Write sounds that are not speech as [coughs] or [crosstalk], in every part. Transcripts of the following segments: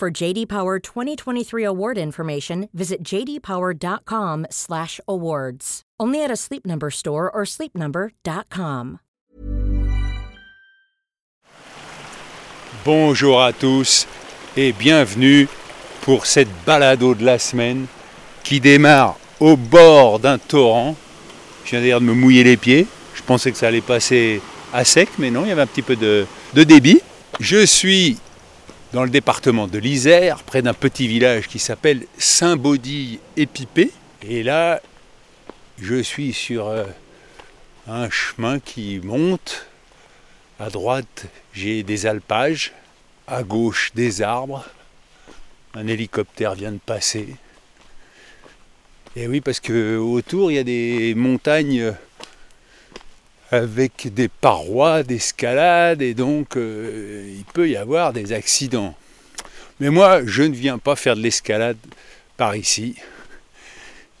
For JD Power 2023 award information, visit jdpower.com/awards. Only at a Sleep Number store or sleepnumber.com. Bonjour à tous et bienvenue pour cette balado de la semaine qui démarre au bord d'un torrent. Je viens d'ailleurs de me mouiller les pieds. Je pensais que ça allait passer à sec, mais non, il y avait un petit peu de, de débit. Je suis dans le département de l'Isère, près d'un petit village qui s'appelle Saint-Baudille-Épipé. Et là, je suis sur euh, un chemin qui monte. À droite, j'ai des alpages. À gauche, des arbres. Un hélicoptère vient de passer. Et oui, parce que autour, il y a des montagnes avec des parois d'escalade et donc euh, il peut y avoir des accidents. Mais moi, je ne viens pas faire de l'escalade par ici.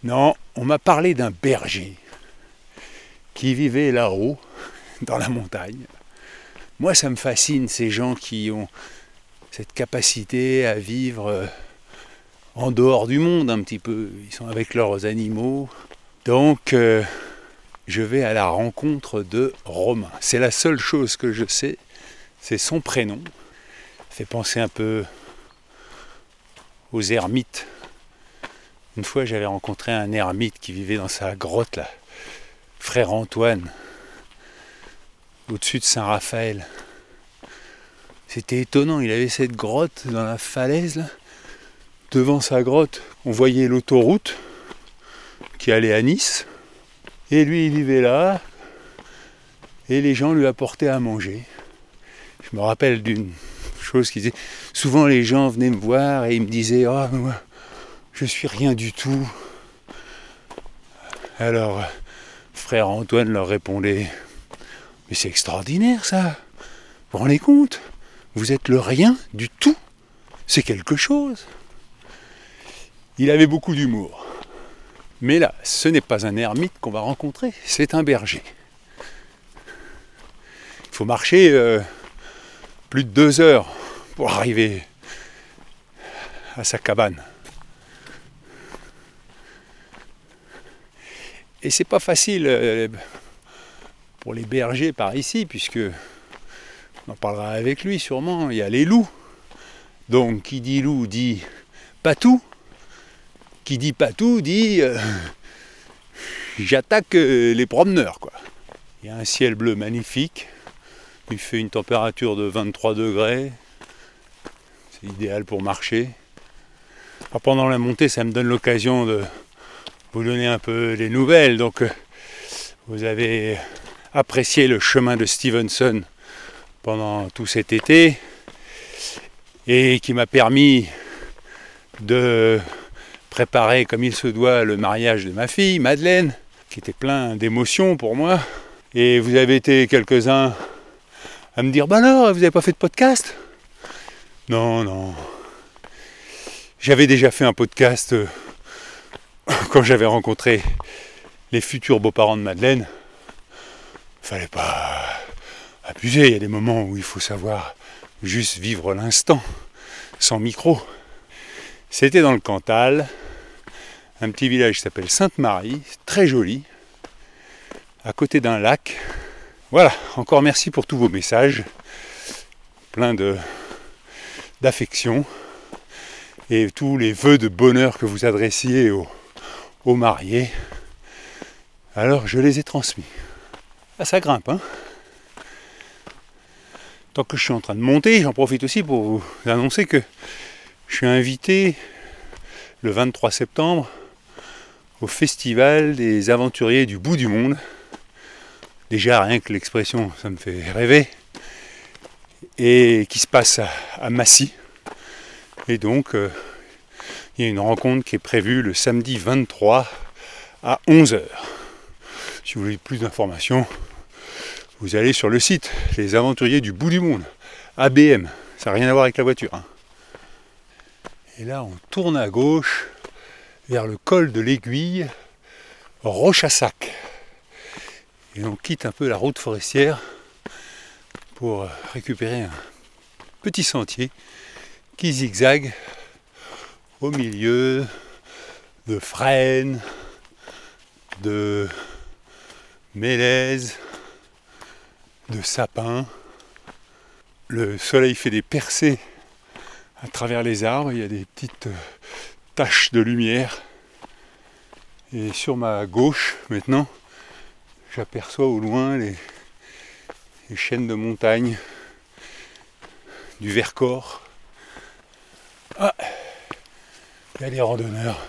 Non, on m'a parlé d'un berger qui vivait là-haut, dans la montagne. Moi, ça me fascine, ces gens qui ont cette capacité à vivre euh, en dehors du monde un petit peu. Ils sont avec leurs animaux. Donc, euh, je vais à la rencontre de Romain. C'est la seule chose que je sais, c'est son prénom. Ça fait penser un peu aux ermites. Une fois, j'avais rencontré un ermite qui vivait dans sa grotte là, frère Antoine, au-dessus de Saint-Raphaël. C'était étonnant, il avait cette grotte dans la falaise là. Devant sa grotte, on voyait l'autoroute qui allait à Nice. Et lui, il vivait là. Et les gens lui apportaient à manger. Je me rappelle d'une chose qui disait souvent les gens venaient me voir et ils me disaient Oh, moi, je suis rien du tout. Alors, frère Antoine leur répondait Mais c'est extraordinaire ça Vous vous rendez compte? Vous êtes le rien du tout C'est quelque chose Il avait beaucoup d'humour. Mais là, ce n'est pas un ermite qu'on va rencontrer, c'est un berger. Il faut marcher euh, plus de deux heures pour arriver à sa cabane. Et c'est pas facile euh, pour les bergers par ici, puisque on en parlera avec lui sûrement, il y a les loups. Donc qui dit loup dit patou qui dit pas tout dit euh, j'attaque euh, les promeneurs. Quoi. Il y a un ciel bleu magnifique, il fait une température de 23 degrés, c'est idéal pour marcher. pendant la montée, ça me donne l'occasion de vous donner un peu les nouvelles. Donc, euh, vous avez apprécié le chemin de Stevenson pendant tout cet été et qui m'a permis de préparer comme il se doit le mariage de ma fille, Madeleine, qui était plein d'émotions pour moi. Et vous avez été quelques-uns à me dire Bah alors, vous n'avez pas fait de podcast? Non, non. J'avais déjà fait un podcast euh, quand j'avais rencontré les futurs beaux-parents de Madeleine. Fallait pas abuser, il y a des moments où il faut savoir juste vivre l'instant, sans micro. C'était dans le Cantal, un petit village qui s'appelle Sainte-Marie, très joli, à côté d'un lac. Voilà, encore merci pour tous vos messages, plein de d'affection et tous les vœux de bonheur que vous adressiez aux, mariés. Alors je les ai transmis. Ah, ça grimpe, hein Tant que je suis en train de monter, j'en profite aussi pour vous annoncer que je suis invité le 23 septembre au festival des aventuriers du bout du monde. Déjà rien que l'expression, ça me fait rêver. Et qui se passe à, Massy. Et donc, euh, il y a une rencontre qui est prévue le samedi 23 à 11h. Si vous voulez plus d'informations, vous allez sur le site Les Aventuriers du bout du monde, ABM. Ça n'a rien à voir avec la voiture. hein. Et là, on tourne à gauche vers le col de l'Aiguille, Rochassac. Et on quitte un peu la route forestière pour euh, récupérer un petit sentier qui zigzague au milieu de frênes, de mélèzes, de sapins. Le soleil fait des percées à travers les arbres, il y a des petites taches de lumière. Et sur ma gauche, maintenant, j'aperçois au loin les, les chaînes de montagne du Vercors. Ah, il y a des randonneurs.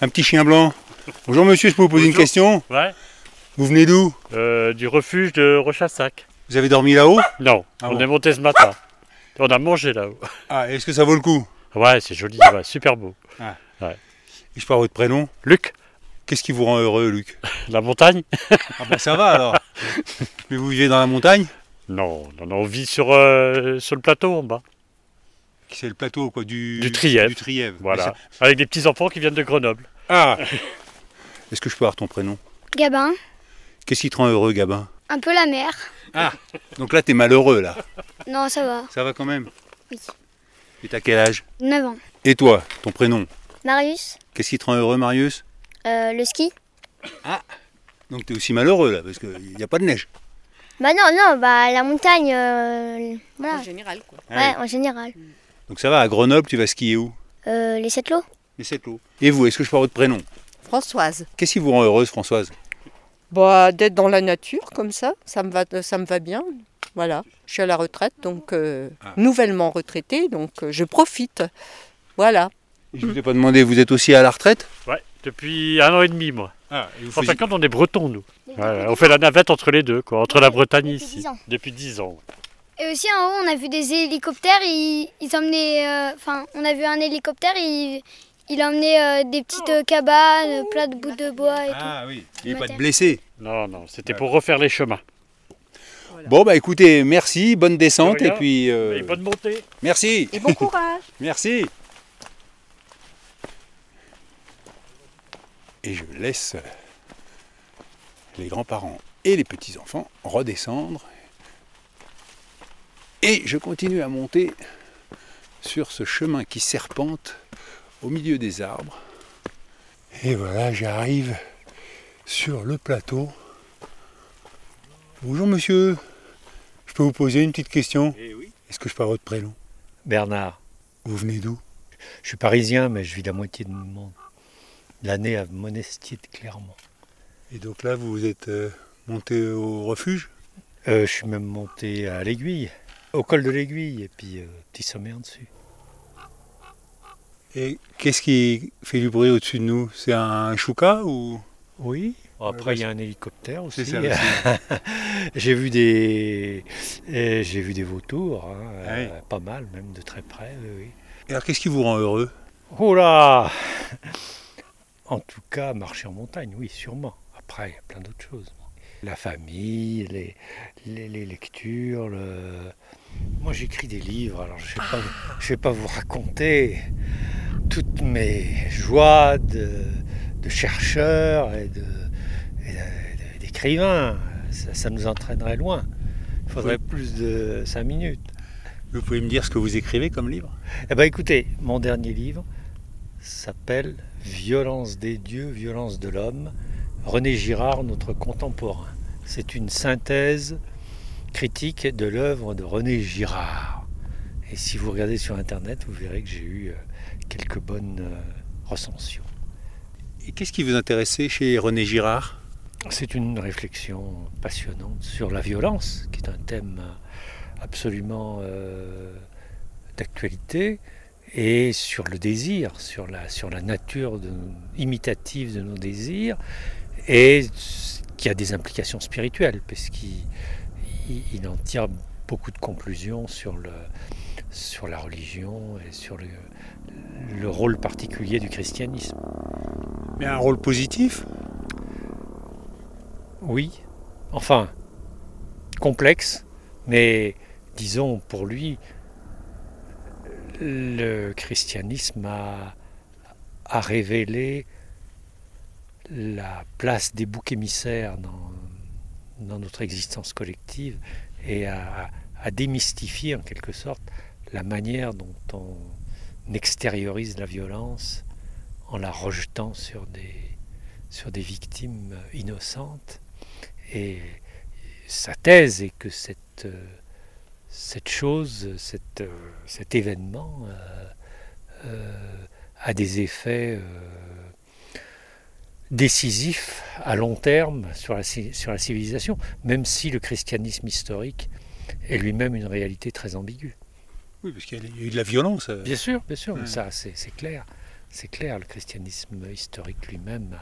Un petit chien blanc. Bonjour monsieur, je peux vous poser une question? Ouais, Vous venez d'où? Euh, du refuge de Rochassac. Vous avez dormi là-haut Non, Ah on bon est monté ce matin. On a mangé là-haut. Ah, est-ce que ça vaut le coup Ouais, c'est joli, ouais, super beau. Et je parle votre prénom Luc, Qu'est-ce qui vous rend heureux, Luc la montagne Ah bah ça va alors. [laughs] Mais vous vivez dans la montagne Non, non, non, on vit sur, euh, sur le plateau en bas. C'est le plateau quoi du Du Trièvre. Du Trièvre. Voilà. Avec des petits-enfants qui viennent de Grenoble. Ah [laughs] Est-ce que je peux avoir ton prénom Gabin, Qu'est-ce qui te rend heureux, Gabin un peu la mer. Donc là, t'es malheureux là. Non, ça va. Ça va quand même Oui. Et t'as quel âge? 9 ans. Et toi, ton prénom? Marius, Qu'est-ce qui te rend heureux, Marius? Euh, le ski Donc t'es aussi malheureux là, parce qu'il n'y a pas de neige. Bah non, non, bah la montagne, euh, voilà. En général, quoi. Ouais, en général. Donc ça va, à Grenoble, tu vas skier où? Euh, les sept lots Les sept lots. Et vous, est-ce que je peux avoir votre prénom? Françoise. Qu'est-ce qui vous rend heureuse, Françoise? Bah, d'être dans la nature comme ça, ça me va, ça me va bien. Voilà, je suis à la retraite, donc euh, Ah. nouvellement retraitée, donc euh, je profite. Voilà. Et Je vous ai pas demandé, vous êtes aussi à la retraite? Ouais, depuis un an et demi, moi. Ah, et vous En fin faisiez- de compte, on est bretons, nous. Ouais, on fait la navette entre les deux, quoi, entre la Bretagne depuis ici. 10 ans. Depuis 10 ans. Et aussi en haut, on a vu des hélicoptères. Ils, ils emmenaient. euh, Enfin, on a vu un hélicoptère. Il, il emmenait euh, des petites euh, cabanes, euh, plein de bouts de bois et tout. Ah oui, il n'y a pas de Matin. blessés. Non, non, c'était pour refaire les chemins. Bon bah écoutez, merci, bonne descente De et puis euh, Et bonne montée. merci, Et bon courage. [laughs] merci. Et je laisse les grands-parents et les petits-enfants redescendre. Et je continue à monter sur ce chemin qui serpente au milieu des arbres. Et voilà, j'arrive sur le plateau. Bonjour monsieur, je peux vous poser une petite question? Est-ce que je avoir votre prénom? Bernard, Vous venez d'où? Je suis parisien, mais je vis la moitié de mon l'année à Monestier de Clermont. Et donc là, vous êtes euh, monté au refuge? Euh, je suis même monté à l'aiguille, au col de l'aiguille, et puis euh, petit sommet en dessus. Et qu'est-ce qui fait du bruit au-dessus de nous? C'est un chouka ou? Oui. Après, il y a un hélicoptère C'est aussi. ça aussi. [laughs] j'ai vu des, et j'ai vu des vautours, hein, Ah oui. euh, pas mal, même de très près. Oui, oui. Et alors, qu'est-ce qui vous rend heureux? Oh là En tout cas, marcher en montagne, oui, sûrement. Après, il y a plein d'autres choses. La famille, les, les, les lectures. Le... Moi, j'écris des livres, alors je ne vais pas vous raconter toutes mes joies de, de chercheur et d'écrivain. Ça, ça nous entraînerait loin. Il faudrait plus de cinq minutes. Vous pouvez me dire ce que vous écrivez comme livre? Eh bien écoutez, mon dernier livre s'appelle Violence des dieux, violence de l'homme. René Girard, notre contemporain. C'est une synthèse critique de l'œuvre de René Girard. Et si vous regardez sur Internet, vous verrez que j'ai eu euh, quelques bonnes euh, recensions. Et qu'est-ce qui vous intéressait chez René Girard? C'est une réflexion passionnante sur la violence, qui est un thème euh, absolument euh, d'actualité, et sur le désir, sur la, sur la nature de- imitative de nos désirs, et qui a des implications spirituelles, parce qu'il il, il en tire beaucoup de conclusions sur, le, sur la religion et sur le, le rôle particulier du christianisme. Mais un rôle positif? Oui, enfin, complexe, mais disons pour lui, le christianisme a, a révélé la place des boucs émissaires dans, dans notre existence collective et à, à, démystifier en quelque sorte la manière dont on extériorise la violence en la rejetant sur des, victimes innocentes. Et sa thèse est que cette, chose, cet événement euh, euh, a des effets euh, décisif à long terme sur la civilisation, même si le christianisme historique est lui-même une réalité très ambiguë. Oui, parce qu'il y a eu de la violence. euh. Bien sûr, bien sûr, Ouais. ça c'est clair. C'est clair, le christianisme historique lui-même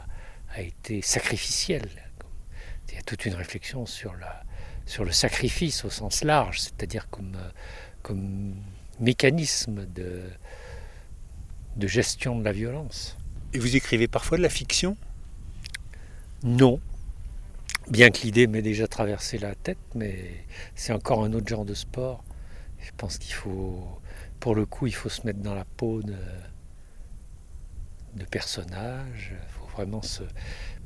a, été sacrificiel. Il y a toute une réflexion sur, la, sur le sacrifice au sens large, c'est-à-dire comme, comme mécanisme de, de gestion de la violence. Et vous écrivez parfois de la fiction? Non. Bien que l'idée m'ait déjà traversé la tête, mais c'est encore un autre genre de sport. Je pense qu'il faut, pour le coup, il faut se mettre dans la peau de, de personnages. Il faut vraiment se...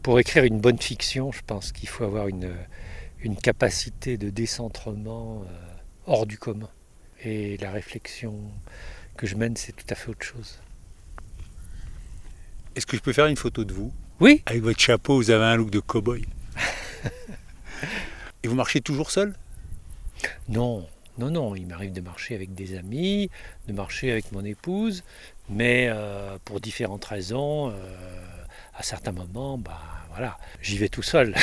Pour écrire une bonne fiction, je pense qu'il faut avoir une, une capacité de décentrement euh, hors du commun. Et la réflexion que je mène, c'est tout à fait autre chose. Est-ce que je peux faire une photo de vous? Oui, Avec votre chapeau, vous avez un look de cow-boy. [laughs] Et vous marchez toujours seul? Non, non, non. Il m'arrive de marcher avec des amis, de marcher avec mon épouse, mais euh, pour différentes raisons, euh, à certains moments, bah, voilà, j'y vais tout seul.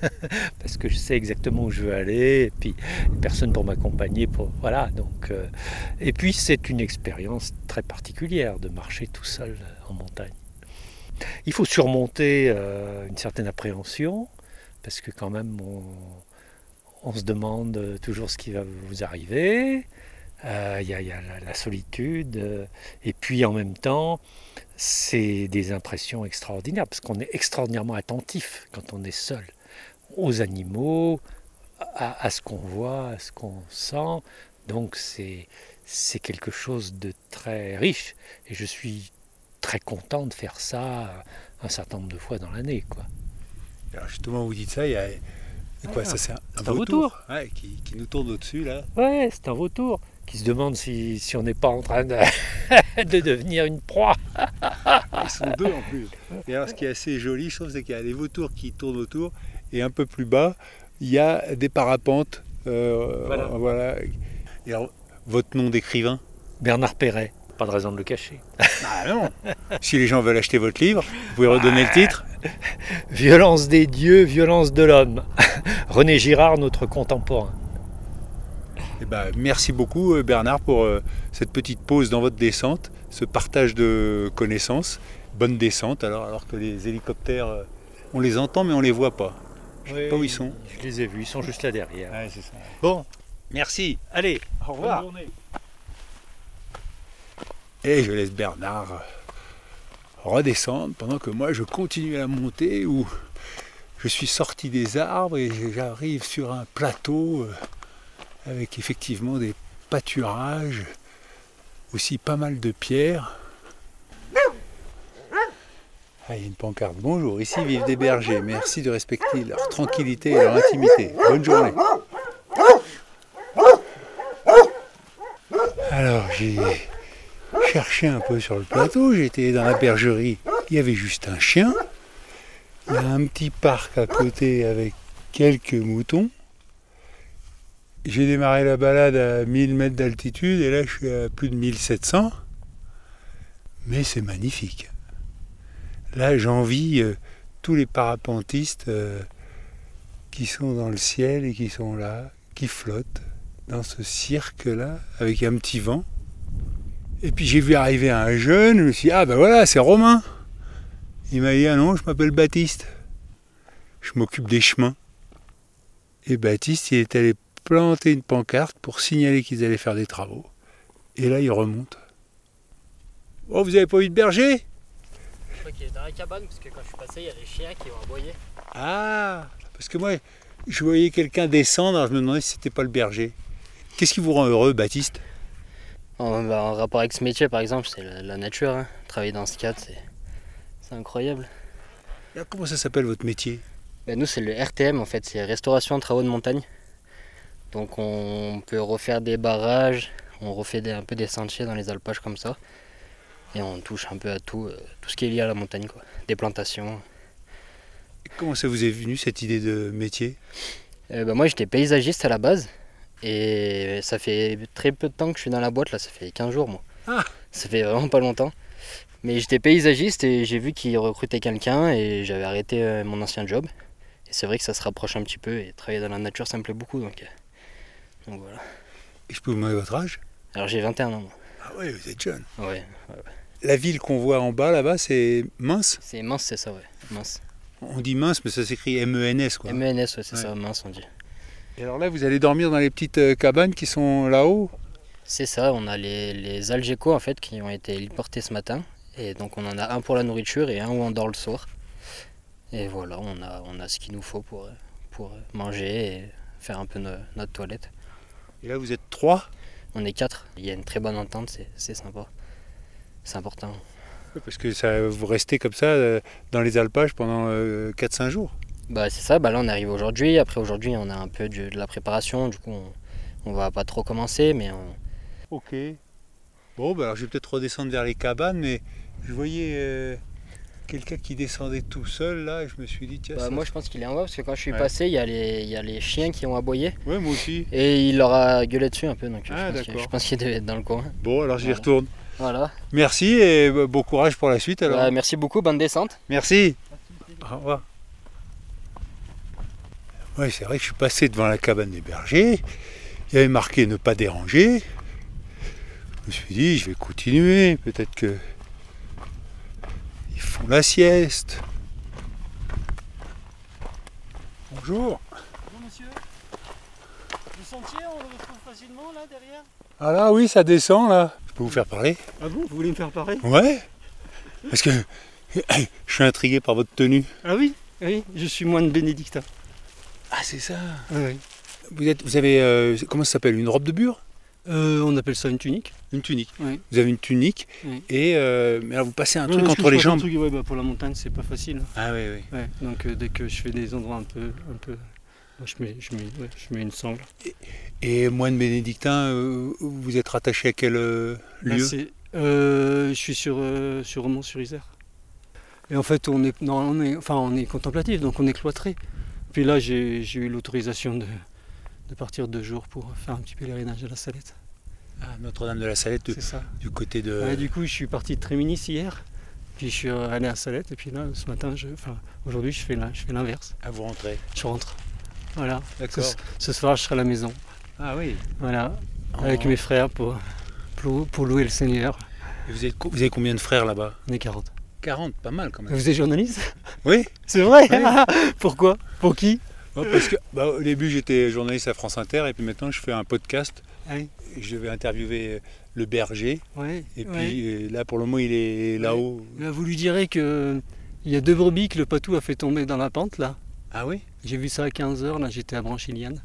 [laughs] Parce que je sais exactement où je veux aller, et puis personne pour m'accompagner. Pour, voilà, donc, euh, et puis c'est une expérience très particulière de marcher tout seul en montagne. Il faut surmonter une certaine appréhension, parce que quand même, on, on se demande toujours ce qui va vous arriver. Euh, Il y, a- y a la, solitude. euh, et puis en même temps, c'est des impressions extraordinaires, parce qu'on est extraordinairement attentif quand on est seul aux animaux, à, ce qu'on voit, à ce qu'on sent. Donc c'est quelque chose de très riche. Et je suis très content de faire ça un certain nombre de fois dans l'année. quoi. Justement, vous dites ça. Quoi, Ah, ça c'est un, un vautour. Ouais, qui, qui nous tourne au-dessus là. Ouais, c'est un vautour qui se demande si, si on n'est pas en train de, [laughs] de devenir une proie. Ils sont deux en plus. [laughs] Et alors ce qui est assez joli, je trouve, c'est qu'il y a les vautours qui tournent autour et un peu plus bas, il y a des parapentes. euh, Voilà. voilà. Et alors, votre nom d'écrivain? Bernard Perret, pas de raison de le cacher. [laughs] Ah non Si les gens veulent acheter votre livre, vous pouvez redonner le titre [laughs] Violence des dieux, violence de l'homme. [laughs] René Girard, notre contemporain. Eh ben, merci beaucoup euh, Bernard pour euh, cette petite pause dans votre descente, ce partage de connaissances. Bonne descente alors, alors que les hélicoptères, euh, on les entend mais on les voit pas. Je sais pas où ils sont. Je les ai vus, ils sont juste là derrière. ça. Bon, Merci. allez, Au bonne revoir. journée. Et je laisse Bernard euh, redescendre pendant que moi je continue à monter où je suis sorti des arbres et j'arrive sur un plateau euh, avec effectivement des pâturages, aussi pas mal de pierres. Ah, il y a une pancarte. Bonjour, ici vivent des bergers. Merci de respecter leur tranquillité et leur intimité. Bonne journée. Alors, j'ai cherché un peu sur le plateau. J'étais dans la bergerie. Il y avait juste un chien. Il y a un petit parc à côté avec quelques moutons. J'ai démarré la balade à 1000 mètres d'altitude et là je suis à plus de 1700. Mais c'est magnifique. Là j'envie euh, tous les parapentistes euh, qui sont dans le ciel et qui sont là, qui flottent dans ce cirque-là avec un petit vent. Et puis j'ai vu arriver un jeune, je me suis dit, ah ben voilà, c'est Romain. Il m'a dit, ah non, je m'appelle Baptiste. Je m'occupe des chemins. Et Baptiste, il est allé planté une pancarte pour signaler qu'ils allaient faire des travaux. Et là, ils remontent. Oh, vous avez pas vu de berger? Je crois qu'il est dans la cabane parce que quand je suis passé, il y a des chiens qui ont aboyé. Ah Parce que moi, je voyais quelqu'un descendre, alors je me demandais si c'était pas le berger. Qu'est-ce qui vous rend heureux, Baptiste? En, bah, en rapport avec ce métier, par exemple, c'est la, la nature. hein. Travailler dans ce cadre, c'est, incroyable. Comment ça s'appelle votre métier? Ben, nous, c'est le RTM, en fait, c'est Restauration Travaux de Montagne. Donc, on peut refaire des barrages, on refait des- un peu des sentiers dans les alpages comme ça. Et on touche un peu à tout, euh, tout ce qui est lié à la montagne, quoi. Des plantations. Comment ça vous est venu cette idée de métier? Euh, ben, moi, j'étais paysagiste à la base. Et ça fait très peu de temps que je suis dans la boîte, là, ça fait 15 jours, moi. Ah. Ça fait vraiment pas longtemps. Mais j'étais paysagiste et j'ai vu qu'ils recrutaient quelqu'un et j'avais arrêté euh, mon ancien job. Et c'est vrai que ça se rapproche un petit peu et travailler dans la nature, ça me plaît beaucoup. Donc, euh, donc voilà. Et je peux vous demander votre âge? Alors j'ai 21 ans, moi. Ah oui, vous êtes jeune. Ouais. La ville qu'on voit en bas là-bas, c'est mince? C'est mince, c'est ça, ouais. Mince. On dit mince, mais ça s'écrit M-E-N-S quoi. MENS, ouais, c'est Ouais. ça, mince, on dit. Et alors là, vous allez dormir dans les petites euh, cabanes qui sont là-haut C'est ça, on a les, les Algeco en fait qui ont été héliportés ce matin. Et donc on en a un pour la nourriture et un où on dort le soir. Et voilà, on a, on a ce qu'il nous faut pour, euh, pour manger et faire un peu no- notre toilette. Et là, vous êtes trois On est quatre, il y a une très bonne entente, c'est- c'est sympa. C'est important. Parce que ça, vous restez comme ça euh, dans les alpages pendant euh, 4-5 jours. Bah c'est ça, bah là on arrive aujourd'hui. Après aujourd'hui on a un peu de la préparation, du coup on, on va pas trop commencer, mais on, Ok. Bon, bah alors je vais peut-être redescendre vers les cabanes, mais je voyais euh, quelqu'un qui descendait tout seul là, et je me suis dit, tiens, Bah, ça- moi je pense qu'il est en bas parce que quand je suis Ouais. passé, il y, a les- il y a les chiens qui ont aboyé Ouais, moi aussi. et il leur a gueulé dessus un peu. Donc Ah, je pense qu'il- d'accord. je pense qu'il devait être dans le coin. Bon, alors j'y Voilà. retourne. Voilà. Merci et bah, bon courage pour la suite alors. Bah, merci beaucoup, bonne descente. Merci. Au revoir. Oui, c'est vrai que je suis passé devant la cabane des bergers. Il y avait marqué ne pas déranger. Je me suis dit, je vais continuer. Peut-être que ils font la sieste. Bonjour. Bonjour monsieur. Le sentier, on le retrouve facilement là derrière? Ah là, oui, ça descend là. Je peux vous faire parler? Ah bon, vous voulez me faire pareil Ouais. Parce que [coughs] je suis intrigué par votre tenue. Ah oui, oui, je suis moine bénédictin. Ah, c'est ça. Oui. Vous, êtes, vous avez, euh, comment ça s'appelle Une robe de bure? Euh, on appelle ça une tunique. Une tunique. Oui. Vous avez une tunique Oui. et euh, mais alors vous passez un Non, truc entre les jambes. truc, ouais, bah, pour la montagne, c'est pas facile. Ah oui, oui. Ouais, donc euh, dès que je fais des endroits un peu, un peu, moi, je mets, je mets, ouais, je mets une sangle. Et moine bénédictin, euh, vous êtes rattaché à quel euh, Là, lieu? c'est- euh, je suis sur, euh, sur Romans-sur-Isère. Et en fait, on est, non, on est, enfin, on est contemplatif, donc on est cloîtré. Puis là, j'ai eu l'autorisation de, de partir deux jours pour faire un petit pèlerinage à la Salette. Ah, Notre-Dame de la Salette, du, C'est ça. du côté de. Ouais, du coup, je suis parti de Tréminis hier, puis je suis allé à Salette, et puis là, ce matin, je, enfin, aujourd'hui, je fais l'inverse. À vous rentrer. Je rentre. Voilà. D'accord. Ce, ce soir, je serai à la maison. Ah oui. Voilà. Avec Oh. mes frères pour, pour, pour louer le Seigneur. Et vous, êtes, vous avez combien de frères là-bas? On est 40. 40, pas mal quand même. Vous êtes journaliste Oui. C'est vrai Oui. [laughs] Pourquoi? Pour qui? Ouais, parce que bah, au début j'étais journaliste à France Inter et puis maintenant je fais un podcast. Ah oui. Je vais interviewer euh, le berger. Ouais. Et puis euh, là pour le moment il est là-haut. Là, vous lui direz que il y a deux brebis que le patou a fait tomber dans la pente là. Ah oui? J'ai vu ça à 15h, là j'étais à Branchiliane.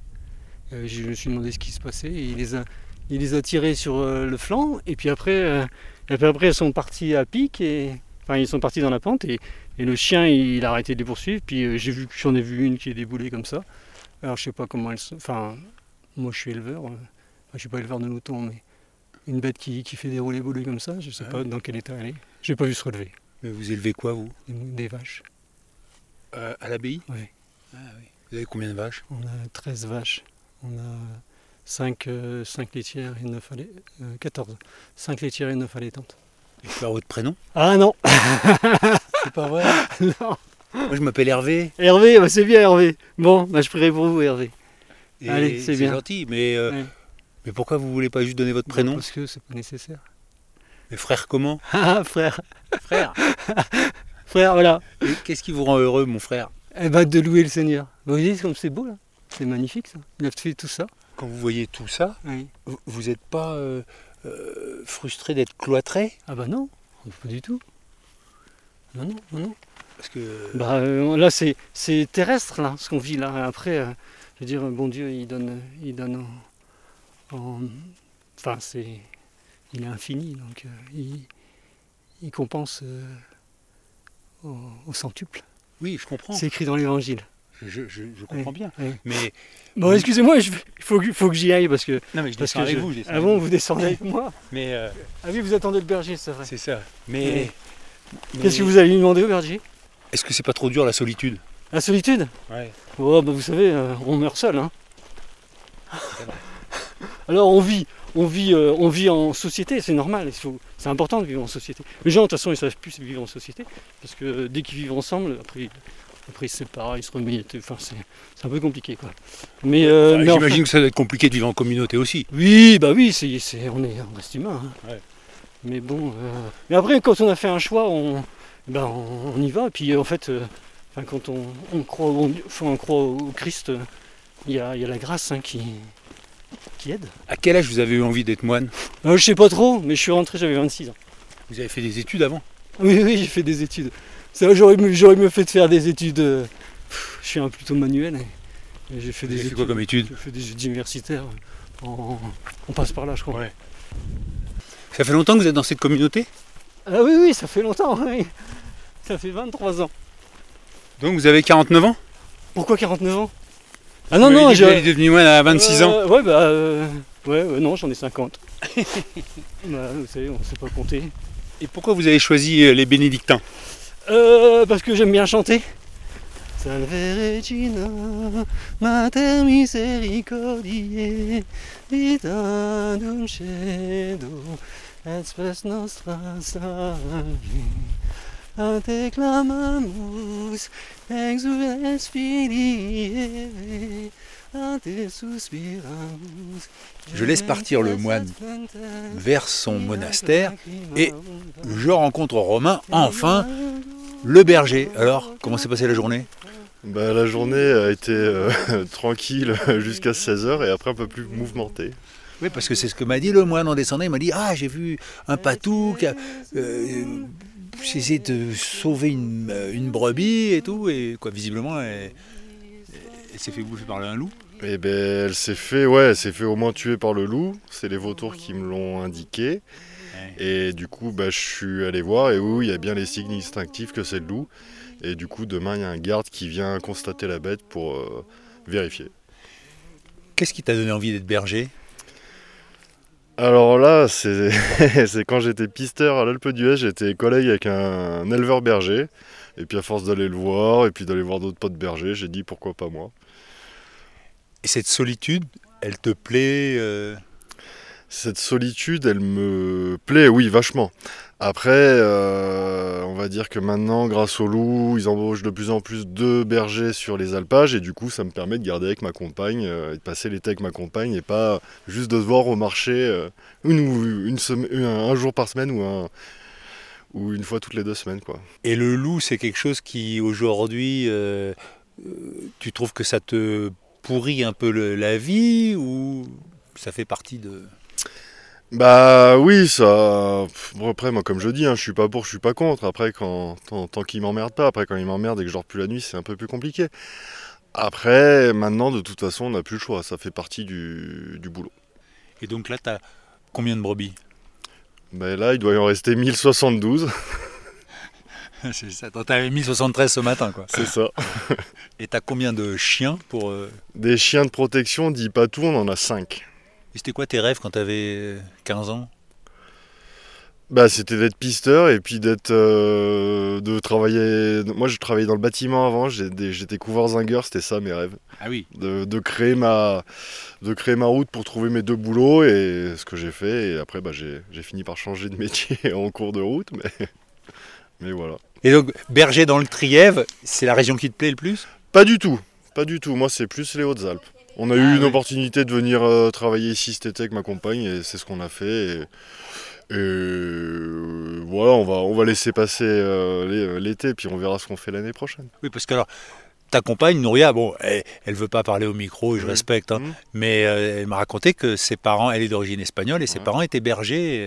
Euh, je me suis demandé ce qui se passait et il les a, il les a tirés sur euh, le flanc et puis après, euh, et puis après ils sont partis à pic et enfin ils sont partis dans la pente et, et le chien il a arrêté de les poursuivre puis euh, j'ai vu j'en ai vu une qui est déboulée comme ça. Alors je sais pas comment elle se... enfin moi je suis éleveur, euh, enfin, je suis pas éleveur de moutons mais une bête qui, qui fait dérouler bouler comme ça, je sais Ah pas dans quel état elle est. J'ai pas vu se relever. Mais vous élevez quoi vous? Des, des vaches. Euh, À l'abbaye? Oui. Ah oui. Vous avez combien de vaches? On a 13 vaches. On a 5, laitières et 9 allaitantes. 14. 5 laitières et 9 allaitantes. Avoir votre prénom Ah non [laughs] C'est pas vrai [laughs] Non Moi je m'appelle Hervé. Hervé, bah, c'est bien Hervé. Bon, bah, je prierai pour vous Hervé. Et Allez, c'est bien. gentil, mais, euh, Ouais. mais pourquoi vous voulez pas juste donner votre prénom Parce que c'est pas nécessaire. Mais frère comment [laughs] Ah frère Frère Frère, voilà. Et Qu'est-ce qui vous rend heureux mon frère Eh ben de louer le Seigneur. Vous voyez comme c'est beau là C'est magnifique ça. Il a fait tout ça. Quand vous voyez tout ça, Oui. vous n'êtes pas euh, euh, frustré d'être cloîtré Ah bah non, pas du tout. Non, non, non, non. Parce que Bah, euh, là, c'est, c'est terrestre, là, ce qu'on vit là. Après, euh, je veux dire, bon Dieu, il donne, il donne en, en- Enfin, c'est... Il est infini, donc euh, il, il compense euh, au, au centuple. oui, je comprends. C'est écrit dans l'évangile. Je, je- je comprends bien. oui. Mais Bon, excusez-moi, il faut, que- faut que j'y aille parce que... non, mais je Parce descends que avec je- vous. je descends Ah bon, vous. descendez avec moi [laughs] Mais euh, Ah oui, vous attendez le berger, c'est vrai. c'est ça. Mais, mais Qu'est-ce que vous allez lui demander au berger? Est-ce que c'est pas trop dur la solitude? La solitude? Ouais. Oh, bah vous savez, euh, on meurt seul. Hein. [laughs] Alors on vit, on vit, euh, on vit en société, c'est normal. C'est important de vivre en société. Les gens, de toute façon, ils savent plus vivre en société parce que dès qu'ils vivent ensemble, après, ils- après ils se séparent, ils se remettent. Enfin, c'est un peu compliqué, quoi. Mais, euh, mais J'imagine que ça doit être compliqué de vivre en communauté aussi. oui, bah oui, c'est, on, est, on reste humain. hein. Ouais. Mais bon, euh, mais après, quand on a fait un choix, on, ben, on, on y va. Et puis, en fait, euh, quand on, on croit, au, enfin, on croit au Christ, il y, a, il y a la grâce hein, qui, qui aide. À quel âge vous avez eu envie d'être moine? Je sais pas trop, mais je suis rentré, j'avais 26 ans. Vous avez fait des études avant? Oui, oui, j'ai fait des études. Ça, j'aurais, mieux- j'aurais mieux fait de faire des études. euh, pff, je suis un plutôt manuel. et- j'ai fait des études. quoi comme études J'ai fait des études universitaires. On passe par là, je crois. Ouais. Ça fait longtemps que vous êtes dans cette communauté? Ah oui, oui, ça fait longtemps, [laughs] oui. Ça fait 23 ans. Donc vous avez 49 ans? Pourquoi 49 ans? Ah non, Vous non, j'ai... êtes devenu moine à 26 ans. Euh, ouais, bah... euh, Ouais, ouais, non, j'en ai 50. [laughs] bah, vous savez, on sait pas compter. Et pourquoi vous avez choisi euh, les bénédictins? Euh, parce que j'aime bien chanter. Salve Regina, Mater misericordiae, vita dulcedo, et spes nostra salvi. A te clamamus, exules filii. Je laisse partir le moine vers son monastère et Je rencontre Romain, enfin, le berger. Alors, comment s'est passée la journée? Bah, la journée a été euh, [laughs] tranquille jusqu'à 16h et après un peu plus mouvementée. Oui, parce que c'est ce que m'a dit le moine en descendant. Il m'a dit Ah, j'ai vu un patou qui a euh, essayé de sauver une, euh, une brebis et tout. Et quoi, visiblement, elle, elle s'est fait bouffer par un loup. Et ben elle s'est fait, ouais, elle s'est fait au moins tuer par le loup. C'est les vautours qui me l'ont indiqué. Et du coup, bah, je suis allé voir et oui, il y a bien les signes instinctifs que c'est le loup. Et du coup, demain, il y a un garde qui vient constater la bête pour euh, vérifier. Qu'est-ce qui t'a donné envie d'être berger? Alors là, c'est [laughs] c'est quand j'étais pisteur à l'Alpe d'Huez, j'étais collègue avec un, éleveur berger. Et puis à force d'aller le voir et puis d'aller voir d'autres potes bergers, j'ai dit pourquoi pas moi. Et cette solitude, elle te plaît euh, Cette solitude, elle me plaît, oui, vachement. Après, euh, on va dire que maintenant, grâce au loup, ils embauchent de plus en plus de bergers sur les alpages et du coup, ça me permet de garder avec ma compagne euh, et de passer l'été avec ma compagne et pas juste de se voir au marché euh, une, ou- une semaine- un, jour par semaine ou, un, ou une fois toutes les deux semaines, quoi. Et le loup, c'est quelque chose qui, aujourd'hui, tu trouves que ça te pourrit un peu le- la vie ou ça fait partie de... Bah oui, ça. Bon, après, moi, comme je dis, hein, je suis pas pour, je suis pas contre. Après, quand tant, tant qu'il m'emmerde pas, après quand il m'emmerde et que je dors plus la nuit, c'est un peu plus compliqué. Après, maintenant, de toute façon, on n'a plus le choix. Ça fait partie du, du boulot. Et donc là, tu as combien de brebis? Mais là, il doit y en rester 1072. [laughs] [laughs] C'est ça, tu avais 1073 ce matin, quoi. C'est ça. [laughs] Et tu as combien de chiens pour... euh, Des chiens de protection, dit pas tout, on en a 5. Et c'était quoi tes rêves quand tu avais 15 ans? Bah, c'était d'être pisteur et puis d'être. euh, de travailler. Moi, je travaillais dans le bâtiment avant, j'ai des- j'étais couvreur-zingueur, c'était ça mes rêves. Ah oui. de, de créer ma, de créer ma route pour trouver mes deux boulots et ce que j'ai fait. Et après, bah, j'ai j'ai fini par changer de métier [laughs] en cours de route, mais, mais voilà. Et donc, berger dans le Trièvre, c'est la région qui te plaît le plus? Pas du tout, pas du tout. Moi, c'est plus les Hautes-Alpes. On a Ah eu une opportunité de venir euh, travailler ici cet été avec ma compagne et c'est ce qu'on a fait. Et, et, euh, voilà, on va, on va laisser passer euh, l'é- l'été puis on verra ce qu'on fait l'année prochaine. Oui, parce que alors, ta compagne, Nouria, bon, elle, elle veut pas parler au micro, et je Mhm. respecte, hein, Mhm. mais euh, elle m'a raconté que ses parents, elle est d'origine espagnole, et ses Ouais. parents étaient bergers.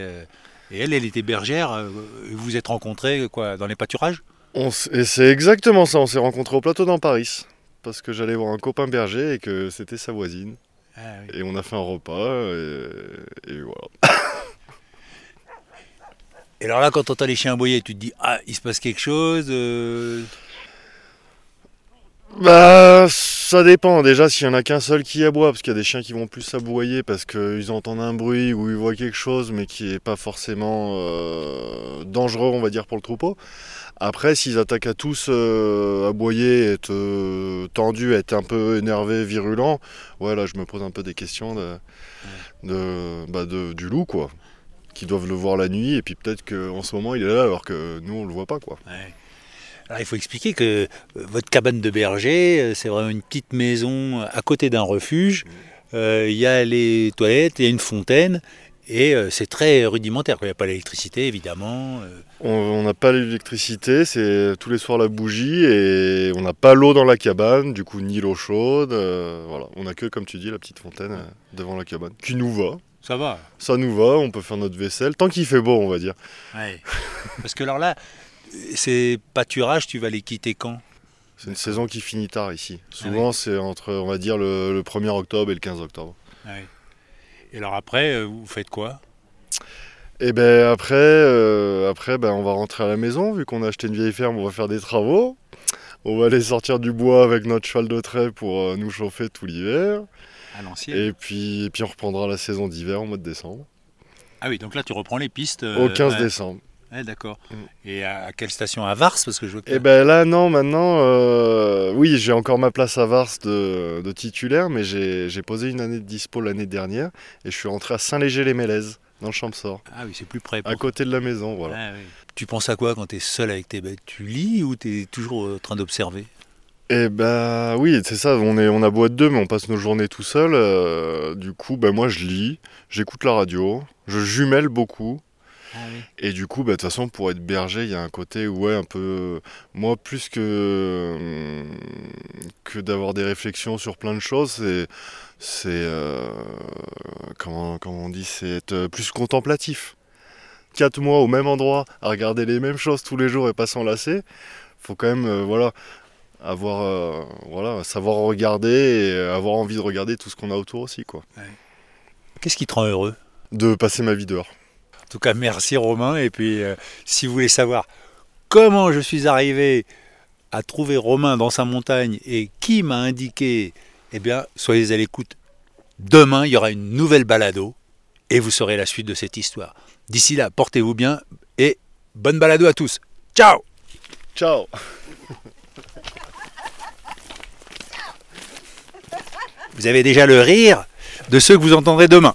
Et elle, elle était bergère. euh, vous vous êtes rencontrés quoi, dans les pâturages? On et c'est exactement ça, on s'est rencontrés au plateau dans Paris. Parce que j'allais voir un copain berger et que c'était sa voisine. Ah oui. Et on a fait un repas et, et voilà. Et alors là, quand t'entends les chiens aboyer, tu te dis, ah, il se passe quelque chose. euh, Bah, ça dépend. Déjà, s'il y en a qu'un seul qui aboie, parce qu'il y a des chiens qui vont plus aboyer parce qu'ils entendent un bruit ou ils voient quelque chose, mais qui est pas forcément euh, dangereux, on va dire, pour le troupeau. Après, s'ils attaquent à tous euh, aboyer, être euh, tendus, être un peu énervés, virulents, ouais, là, je me pose un peu des questions de, de, bah, de- du loup, quoi. Qui doivent le voir la nuit, et puis peut-être qu'en ce moment, il est là, alors que nous, on le voit pas, quoi. Alors il faut expliquer que euh, votre cabane de berger, euh, c'est vraiment une petite maison à côté d'un refuge. Euh, Il y a les toilettes, il y a une fontaine, et euh, c'est très rudimentaire. Il n'y a pas l'électricité, évidemment. euh. On n'a pas l'électricité, c'est tous les soirs la bougie et on n'a pas l'eau dans la cabane, du coup ni l'eau chaude. euh, voilà, on a que comme tu dis la petite fontaine euh, devant la cabane qui nous va. Ça va. Ça nous va, on peut faire notre vaisselle tant qu'il fait beau, on va dire. Ouais. Parce que alors là, ces pâturages, tu vas les quitter quand? C'est une saison qui finit tard ici. Souvent c'est entre on va dire le, le 1er octobre et le 15 octobre. Ouais. Et alors après, euh, vous faites quoi? Et ben après, euh, après ben, on va rentrer à la maison vu qu'on a acheté une vieille ferme, on va faire des travaux. On va aller sortir du bois avec notre cheval de trait pour euh, nous chauffer tout l'hiver. À l'ancienne Et puis, et puis on reprendra la saison d'hiver au mois de décembre. Ah oui, donc là tu reprends les pistes. euh, Au 15 ouais. décembre. Ouais, d'accord. Mm. Et à, quelle station? À Vars? Parce que je Et ben là, non, maintenant, euh, oui, j'ai encore ma place à Vars de, de titulaire, mais j'ai posé une année de dispo l'année dernière et je suis rentré à Saint-Léger-les-Mélèzes, dans le Champsort, Ah oui, c'est plus près. à côté de la maison, voilà. Ah oui. Tu penses à quoi quand tu es seul avec tes bêtes Tu lis ou tu es toujours euh, en train d'observer? Et ben oui, c'est ça, on, est, on a beau être deux, mais on passe nos journées tout seul. euh, du coup, ben moi je lis, j'écoute la radio, je jumelle beaucoup. Ah oui. Et du coup, bah, de toute façon, pour être berger, il y a un côté, ouais, un peu. Moi, plus que, hum, que d'avoir des réflexions sur plein de choses, c'est. C'est. euh, comment, comment on dit C'est être euh, plus contemplatif. Quatre mois au même endroit, à regarder les mêmes choses tous les jours et pas s'enlacer, faut quand même, euh, voilà. Avoir, euh, voilà, savoir regarder et avoir envie de regarder tout ce qu'on a autour aussi, quoi. Qu'est-ce qui te rend heureux? De passer ma vie dehors. En tout cas, merci Romain. Et puis, euh, si vous voulez savoir comment je suis arrivé à trouver Romain dans sa montagne et qui m'a indiqué, eh bien, soyez à l'écoute. Demain, il y aura une nouvelle balado et vous saurez la suite de cette histoire. D'ici là, portez-vous bien et bonne balado à tous. Ciao Ciao Vous avez déjà le rire de ceux que vous entendrez demain.